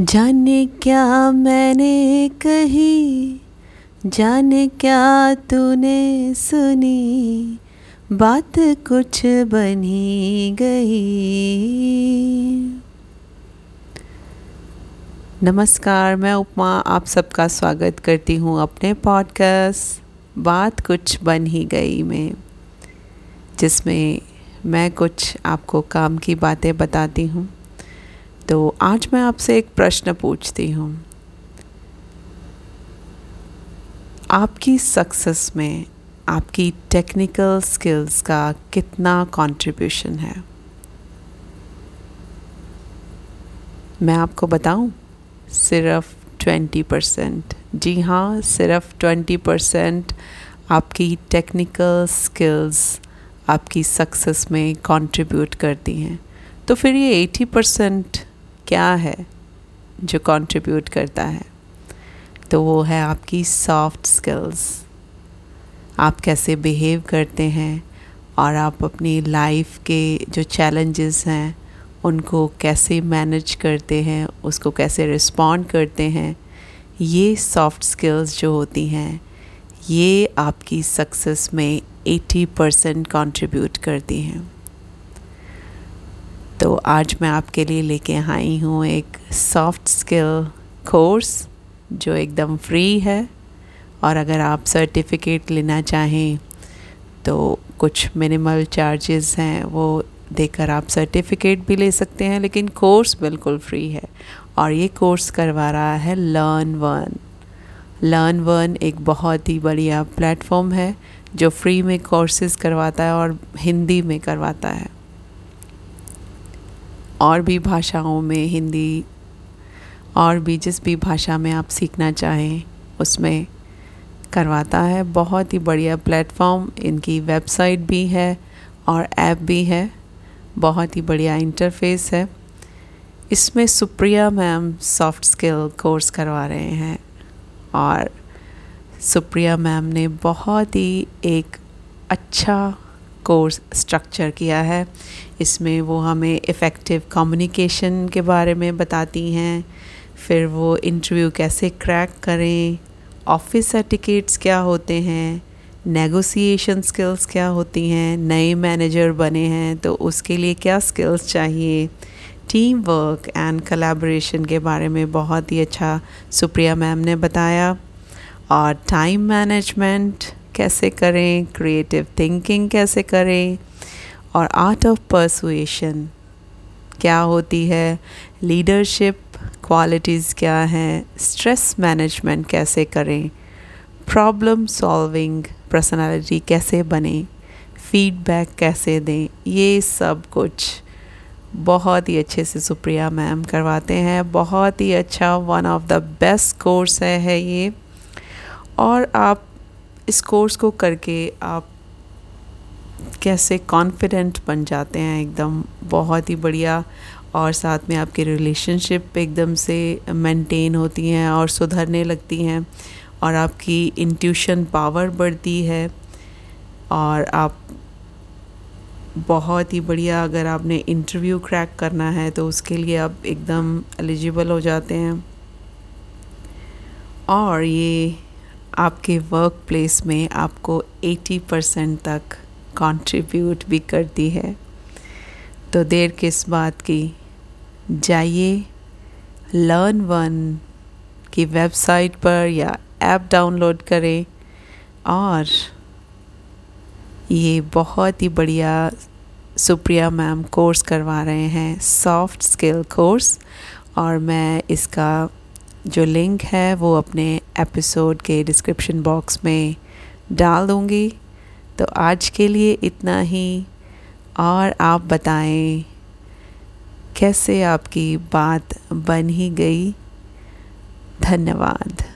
जाने क्या मैंने कही? जाने क्या तूने सुनी? बात कुछ बनी गई। नमस्कार, मैं उपमा आप सबका स्वागत करती हूँ अपने पॉडकास्ट बात कुछ बन ही गई में, जिसमें मैं कुछ आपको काम की बातें बताती हूँ। तो आज मैं आपसे एक प्रश्न पूछती हूँ। आपकी सक्सेस में आपकी टेक्निकल स्किल्स का कितना कंट्रीब्यूशन है? मैं आपको बताऊँ, सिर्फ़ ट्वेंटी परसेंट जी हाँ सिर्फ़ ट्वेंटी परसेंट आपकी टेक्निकल स्किल्स आपकी सक्सेस में कंट्रीब्यूट करती हैं। तो फिर ये एटी परसेंट क्या है जो कंट्रीब्यूट करता है? तो वो है आपकी सॉफ्ट स्किल्स आप कैसे बिहेव करते हैं और आप अपनी लाइफ के जो चैलेंजेस हैं, उनको कैसे मैनेज करते हैं, उसको कैसे रिस्पॉन्ड करते हैं, ये सॉफ्ट स्किल्स जो होती हैं, ये आपकी सक्सेस में 80 परसेंट कॉन्ट्रीब्यूट करती हैं। तो आज मैं आपके लिए लेके आई हूँ एक सॉफ्ट स्किल कोर्स जो एकदम फ्री है। और अगर आप सर्टिफिकेट लेना चाहें तो कुछ मिनिमल चार्जेस हैं, वो देकर आप सर्टिफिकेट भी ले सकते हैं, लेकिन कोर्स बिल्कुल फ्री है। और ये कोर्स करवा रहा है लर्न वन लर्न वन एक बहुत ही बढ़िया प्लेटफॉर्म है, जो फ्री में कोर्सेज करवाता है और हिंदी में करवाता है। और भी भाषाओं में हिंदी, और भी जिस भी भाषा में आप सीखना चाहें, उसमें करवाता है। बहुत ही बढ़िया प्लेटफॉर्म, इनकी वेबसाइट भी है और ऐप भी है। बहुत ही बढ़िया इंटरफेस है। इसमें Supriya ma'am soft skill course करवा रहे हैं और सुप्रिया मैम ने बहुत ही एक अच्छा कोर्स स्ट्रक्चर किया है। इसमें वो हमें इफ़ेक्टिव कम्युनिकेशन के बारे में बताती हैं। फिर वो इंटरव्यू कैसे क्रैक करें ऑफ़िस एटिकेट्स क्या होते हैं नेगोशिएशन स्किल्स क्या होती हैं, नए मैनेजर बने हैं तो उसके लिए क्या स्किल्स चाहिए। टीम वर्क एंड कलेब्रेशन के बारे में बहुत ही अच्छा सुप्रिया मैम ने बताया। और टाइम मैनेजमेंट कैसे करें क्रिएटिव थिंकिंग कैसे करें और आर्ट ऑफ़ परसुएशन क्या होती है लीडरशिप क्वालिटीज़ क्या हैं स्ट्रेस मैनेजमेंट कैसे करें प्रॉब्लम सॉल्विंग पर्सनालिटी कैसे बने फीडबैक कैसे दें ये सब कुछ बहुत ही अच्छे से सुप्रिया मैम करवाते हैं। बहुत ही अच्छा one of the best course है, है ये। और आप इस कोर्स को करके आप कैसे कॉन्फिडेंट बन जाते हैं? एकदम बहुत ही बढ़िया। और साथ में आपके रिलेशनशिप एकदम से मेंटेन होती हैं और सुधरने लगती हैं। और आपकी इंट्यूशन पावर बढ़ती है। और आप बहुत ही बढ़िया अगर आपने इंटरव्यू क्रैक करना है तो उसके लिए आप एकदम एलिजिबल हो जाते हैं। और ये आपके वर्क प्लेस में आपको 80 परसेंट तक कंट्रीब्यूट भी करती है। तो देर किस बात की? जाइए लर्न वन की वेबसाइट पर या ऐप डाउनलोड करें और ये बहुत ही बढ़िया, सुप्रिया मैम कोर्स करवा रहे हैं सॉफ्ट स्किल कोर्स और मैं इसका जो लिंक है, वो अपने एपिसोड के डिस्क्रिप्शन बॉक्स में डाल दूँगी। तो आज के लिए इतना ही। और आप बताएँ, कैसे आपकी बात बन ही गई? धन्यवाद।